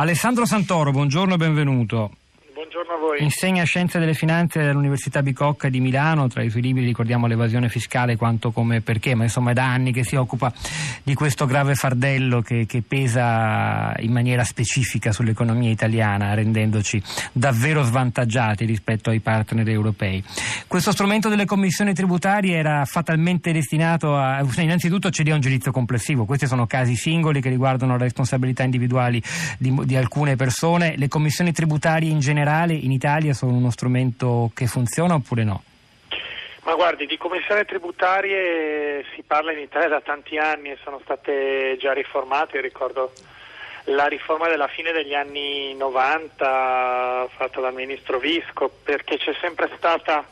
Alessandro Santoro, buongiorno e benvenuto. Buongiorno a voi. Insegna Scienze delle Finanze all'Università Bicocca di Milano, tra i suoi libri ricordiamo l'evasione fiscale quanto come perché, ma insomma è da anni che si occupa di questo grave fardello che, che pesa in maniera specifica sull'economia italiana, rendendoci davvero svantaggiati rispetto ai partner europei. Questo strumento delle commissioni tributarie era fatalmente destinato a... innanzitutto c'è lì un giudizio complessivo, questi sono casi singoli che riguardano le responsabilità individuali di, di alcune persone, le commissioni tributarie in generale generale in Italia sono uno strumento che funziona oppure no? Ma guardi, di commissioni tributarie si parla in Italia da tanti anni e sono state già riformate, Io ricordo la riforma della fine degli anni 90 fatta dal ministro Visco perché c'è sempre stata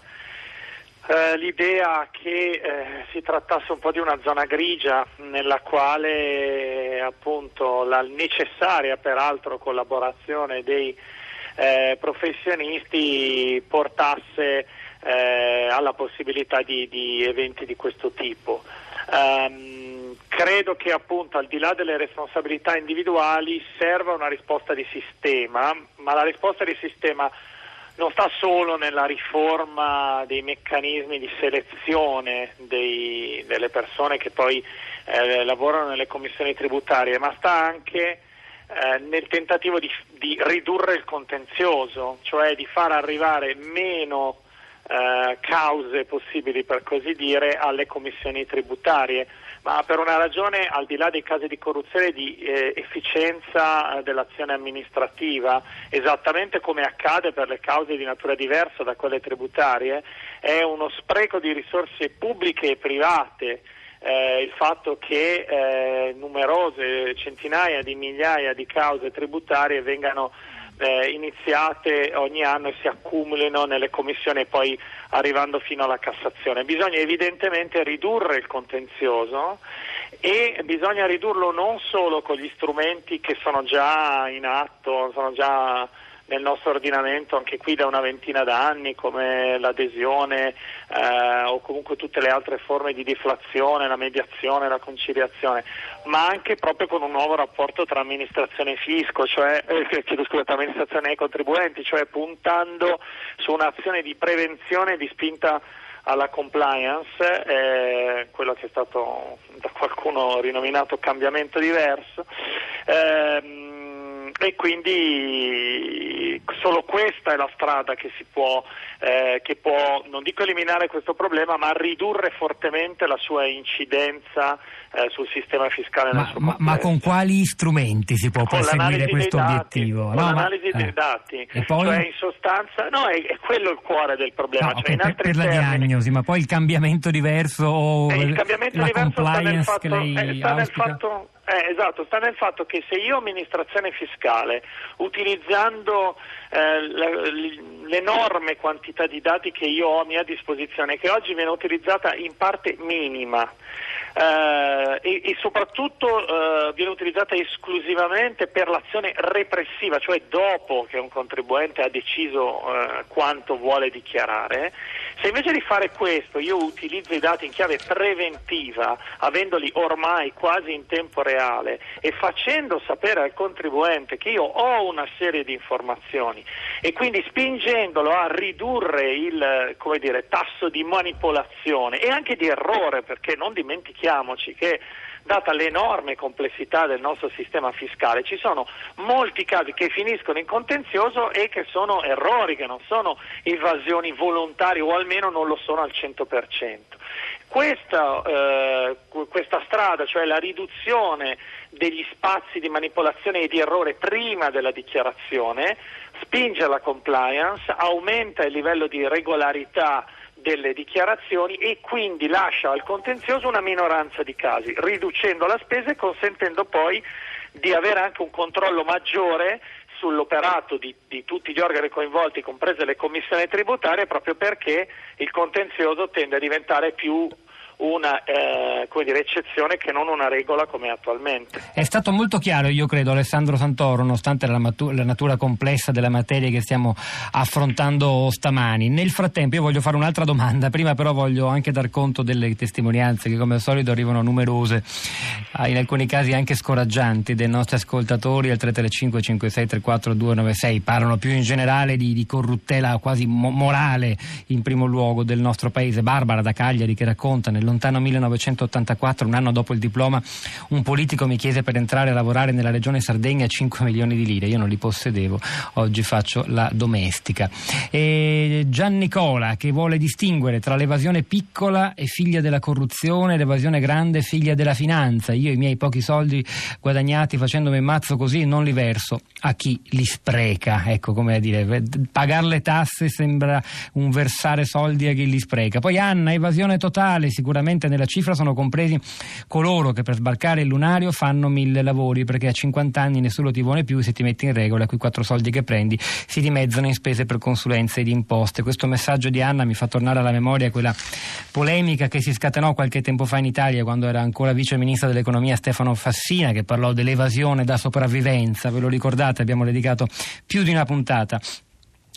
eh, l'idea che eh, si trattasse un po' di una zona grigia nella quale appunto la necessaria peraltro collaborazione dei eh, professionisti portasse eh, alla possibilità di, di, eventi di questo tipo. Um, credo che appunto al di là delle responsabilità individuali serva una risposta di sistema, ma la risposta di sistema non sta solo nella riforma dei meccanismi di selezione dei, delle persone che poi eh, lavorano nelle commissioni tributarie, ma sta anche eh, nel tentativo di, di, ridurre il contenzioso, cioè di far arrivare meno eh, cause possibili, per così dire, alle commissioni tributarie, ma per una ragione al di là dei casi di corruzione di eh, efficienza eh, dell'azione amministrativa, esattamente come accade per le cause di natura diversa da quelle tributarie, è uno spreco di risorse pubbliche e private eh, il fatto che eh, numerose centinaia di migliaia di cause tributarie vengano eh, iniziate ogni anno e si accumulino nelle commissioni e poi arrivando fino alla Cassazione. Bisogna evidentemente ridurre il contenzioso e bisogna ridurlo non solo con gli strumenti che sono già in atto, sono già nel nostro ordinamento anche qui da una ventina d'anni come l'adesione eh, o comunque tutte le altre forme di deflazione, la mediazione, la conciliazione, ma anche proprio con un nuovo rapporto tra amministrazione e fisco, cioè eh, chiedo scusa, tra amministrazione e contribuenti, cioè puntando su un'azione di prevenzione di spinta alla compliance, eh, quello che è stato da qualcuno rinominato cambiamento diverso. Eh, e quindi solo questa è la strada che si può, eh, che può, non dico eliminare questo problema, ma ridurre fortemente la sua incidenza eh, sul sistema fiscale. Ma, ma, ma, con quali strumenti si può perseguire questo dati, obiettivo? Con no, l'analisi ma, dei eh. dati, e poi... cioè in sostanza, no, è, è, quello il cuore del problema. No, cioè, okay, per, per la diagnosi, ma poi il cambiamento diverso o eh, il cambiamento diverso sta nel fatto, lei eh, esatto, sta nel fatto che se io amministrazione fiscale, utilizzando eh, l'enorme quantità di dati che io ho a mia disposizione, che oggi viene utilizzata in parte minima, eh, e, e, soprattutto eh, viene utilizzata esclusivamente per l'azione repressiva, cioè dopo che un contribuente ha deciso eh, quanto vuole dichiarare. Se invece di fare questo io utilizzo i dati in chiave preventiva, avendoli ormai quasi in tempo reale e facendo sapere al contribuente che io ho una serie di informazioni e quindi spingendolo a ridurre il dire, tasso di manipolazione e anche di errore, perché non dimentichiamo dimentichiamoci che data l'enorme complessità del nostro sistema fiscale, ci sono molti casi che finiscono in contenzioso e che sono errori, che non sono evasioni volontarie o almeno non lo sono al 100%. Questa, eh, questa strada, cioè la riduzione degli spazi di manipolazione e di errore prima della dichiarazione, spinge alla compliance, aumenta il livello di regolarità delle dichiarazioni e quindi lascia al contenzioso una minoranza di casi, riducendo la spesa e consentendo poi di avere anche un controllo maggiore sull'operato di, di, tutti gli organi coinvolti, comprese le commissioni tributarie, proprio perché il contenzioso tende a diventare più una eh, dire, eccezione che non una regola come attualmente. È stato molto chiaro, io credo, Alessandro Santoro, nonostante la, matu- la, natura complessa della materia che stiamo affrontando stamani. Nel frattempo io voglio fare un'altra domanda, prima però voglio anche dar conto delle testimonianze che come al solito arrivano numerose, ah, in alcuni casi anche scoraggianti, dei nostri ascoltatori al 335 56 34 296. Parlano più in generale di, di corruttela quasi mo- morale in primo luogo del nostro paese. Barbara da Cagliari che racconta nel lontano 1984, un anno dopo il diploma, un politico mi chiese per entrare a lavorare nella regione Sardegna 5 milioni di lire. Io non li possedevo, oggi faccio la domestica. E Gian Nicola che vuole distinguere tra l'evasione piccola e figlia della corruzione l'evasione grande figlia della finanza. Io i miei pochi soldi guadagnati facendomi mazzo così non li verso a chi li spreca. Ecco come a dire, pagare le tasse sembra un versare soldi a chi li spreca. Poi Anna, evasione totale, sicuramente nella cifra sono compresi coloro che per sbarcare il lunario fanno mille lavori perché a 50 anni nessuno ti vuole più se ti metti in regola quei quattro soldi che prendi si dimezzano in spese per consulenze ed imposte. Questo messaggio di Anna mi fa tornare alla memoria quella polemica che si scatenò qualche tempo fa in Italia quando era ancora vice ministro dell'economia Stefano Fassina che parlò dell'evasione da sopravvivenza, ve lo ricordate? Abbiamo dedicato più di una puntata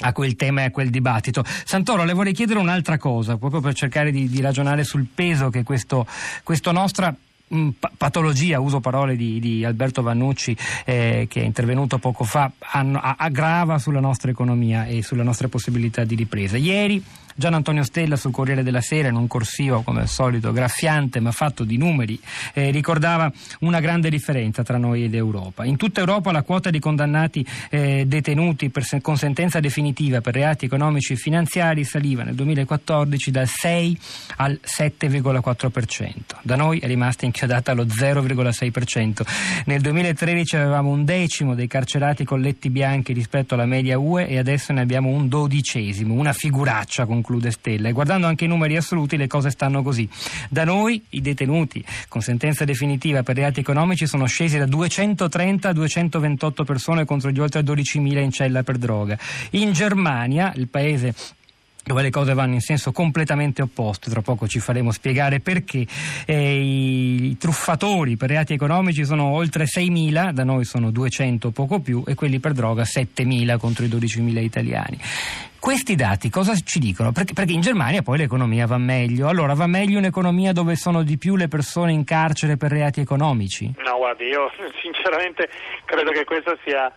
a quel tema e a quel dibattito. Santoro, le vorrei chiedere un'altra cosa, proprio per cercare di, di ragionare sul peso che questo, questo nostra mm, patologia, uso parole di, di Alberto Vannucci eh, che è intervenuto poco fa, hanno, aggrava sulla nostra economia e sulle nostre possibilità di ripresa. Ieri Gian Antonio Stella sul Corriere della Sera, in un corsivo come al solito graffiante ma fatto di numeri, eh, ricordava una grande differenza tra noi ed Europa. In tutta Europa la quota di condannati eh, detenuti se- con sentenza definitiva per reati economici e finanziari saliva nel 2014 dal 6 al 7,4%. Da noi è rimasta inchiodata allo 0,6%. Nel 2013 avevamo un decimo dei carcerati colletti bianchi rispetto alla media UE e adesso ne abbiamo un dodicesimo, una figuraccia con conclude Stella. E guardando anche i numeri assoluti le cose stanno così. Da noi i detenuti con sentenza definitiva per reati economici sono scesi da 230 a 228 persone contro gli oltre 12.000 in cella per droga. In Germania, il paese dove le cose vanno in senso completamente opposto, tra poco ci faremo spiegare perché eh, i, truffatori per reati economici sono oltre 6.000, da noi sono 200 poco più e quelli per droga 7.000 contro i 12.000 italiani. Questi dati cosa ci dicono? Perché, perché, in Germania poi l'economia va meglio. Allora va meglio un'economia dove sono di più le persone in carcere per reati economici? No, guardi, io sinceramente credo che questa sia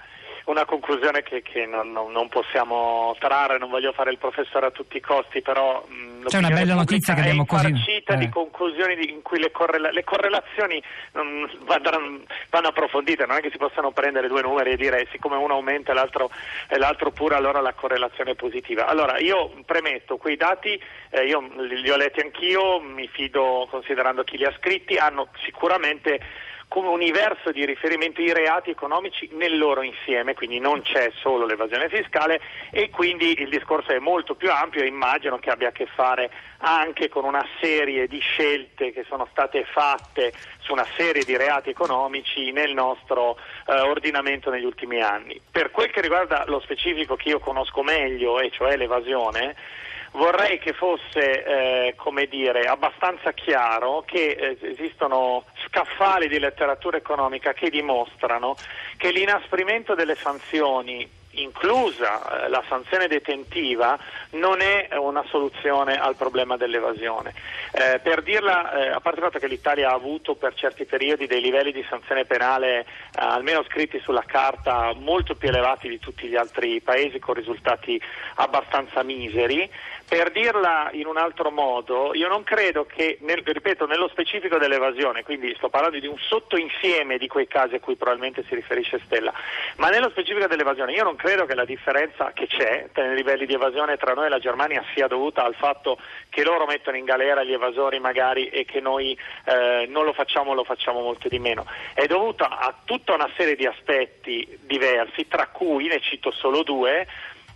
una conclusione che, che non, non, possiamo trarre, non voglio fare il professore a tutti i costi, però mh, c'è una bella notizia che abbiamo così. Eh. di conclusioni di, in cui le, correla- le correlazioni mh, vanno, vanno, approfondite, non è che si possano prendere due numeri e dire siccome uno aumenta e l'altro, e l'altro pure, allora la correlazione è positiva. Allora io premetto, quei dati eh, io li ho letti anch'io, mi fido considerando chi li ha scritti, hanno sicuramente come universo di riferimento i reati economici nel loro insieme, quindi non c'è solo l'evasione fiscale e quindi il discorso è molto più ampio e immagino che abbia a che fare anche con una serie di scelte che sono state fatte su una serie di reati economici nel nostro eh, ordinamento negli ultimi anni. Per quel che riguarda lo specifico che io conosco meglio, e cioè l'evasione, vorrei che fosse eh, come dire, abbastanza chiaro che eh, esistono scaffali di letteratura economica che dimostrano che l'inasprimento delle sanzioni inclusa eh, la sanzione detentiva, non è una soluzione al problema dell'evasione. Eh, per dirla, eh, a parte il fatto che l'Italia ha avuto per certi periodi dei livelli di sanzione penale eh, almeno scritti sulla carta molto più elevati di tutti gli altri paesi con risultati abbastanza miseri, per dirla in un altro modo, io non credo che, nel, ripeto, nello specifico dell'evasione, quindi sto parlando di un sottoinsieme di quei casi a cui probabilmente si riferisce Stella, ma nello specifico dell'evasione io non credo che la differenza che c'è nei livelli di evasione tra noi e la Germania sia dovuta al fatto che loro mettono in galera gli evasori magari e che noi eh, non lo facciamo, lo facciamo molto di meno. È dovuta a tutta una serie di aspetti diversi, tra cui, ne cito solo due,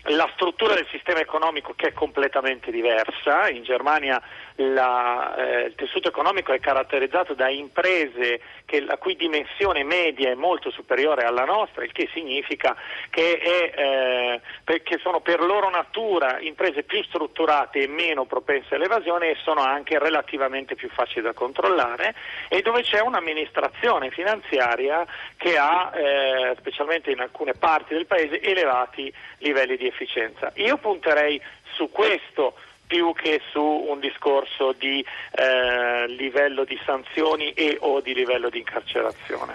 la struttura del sistema economico che è completamente diversa. In Germania la, eh, il tessuto economico è caratterizzato da imprese che, la cui dimensione media è molto superiore alla nostra, il che significa che, è, eh, che sono per loro natura imprese più strutturate e meno propense all'evasione e sono anche relativamente più facili da controllare e dove c'è un'amministrazione finanziaria che ha, eh, specialmente in alcune parti del paese, elevati livelli di efficienza. Io punterei su questo più che su un discorso di eh, livello di sanzioni e o di livello di incarcerazione.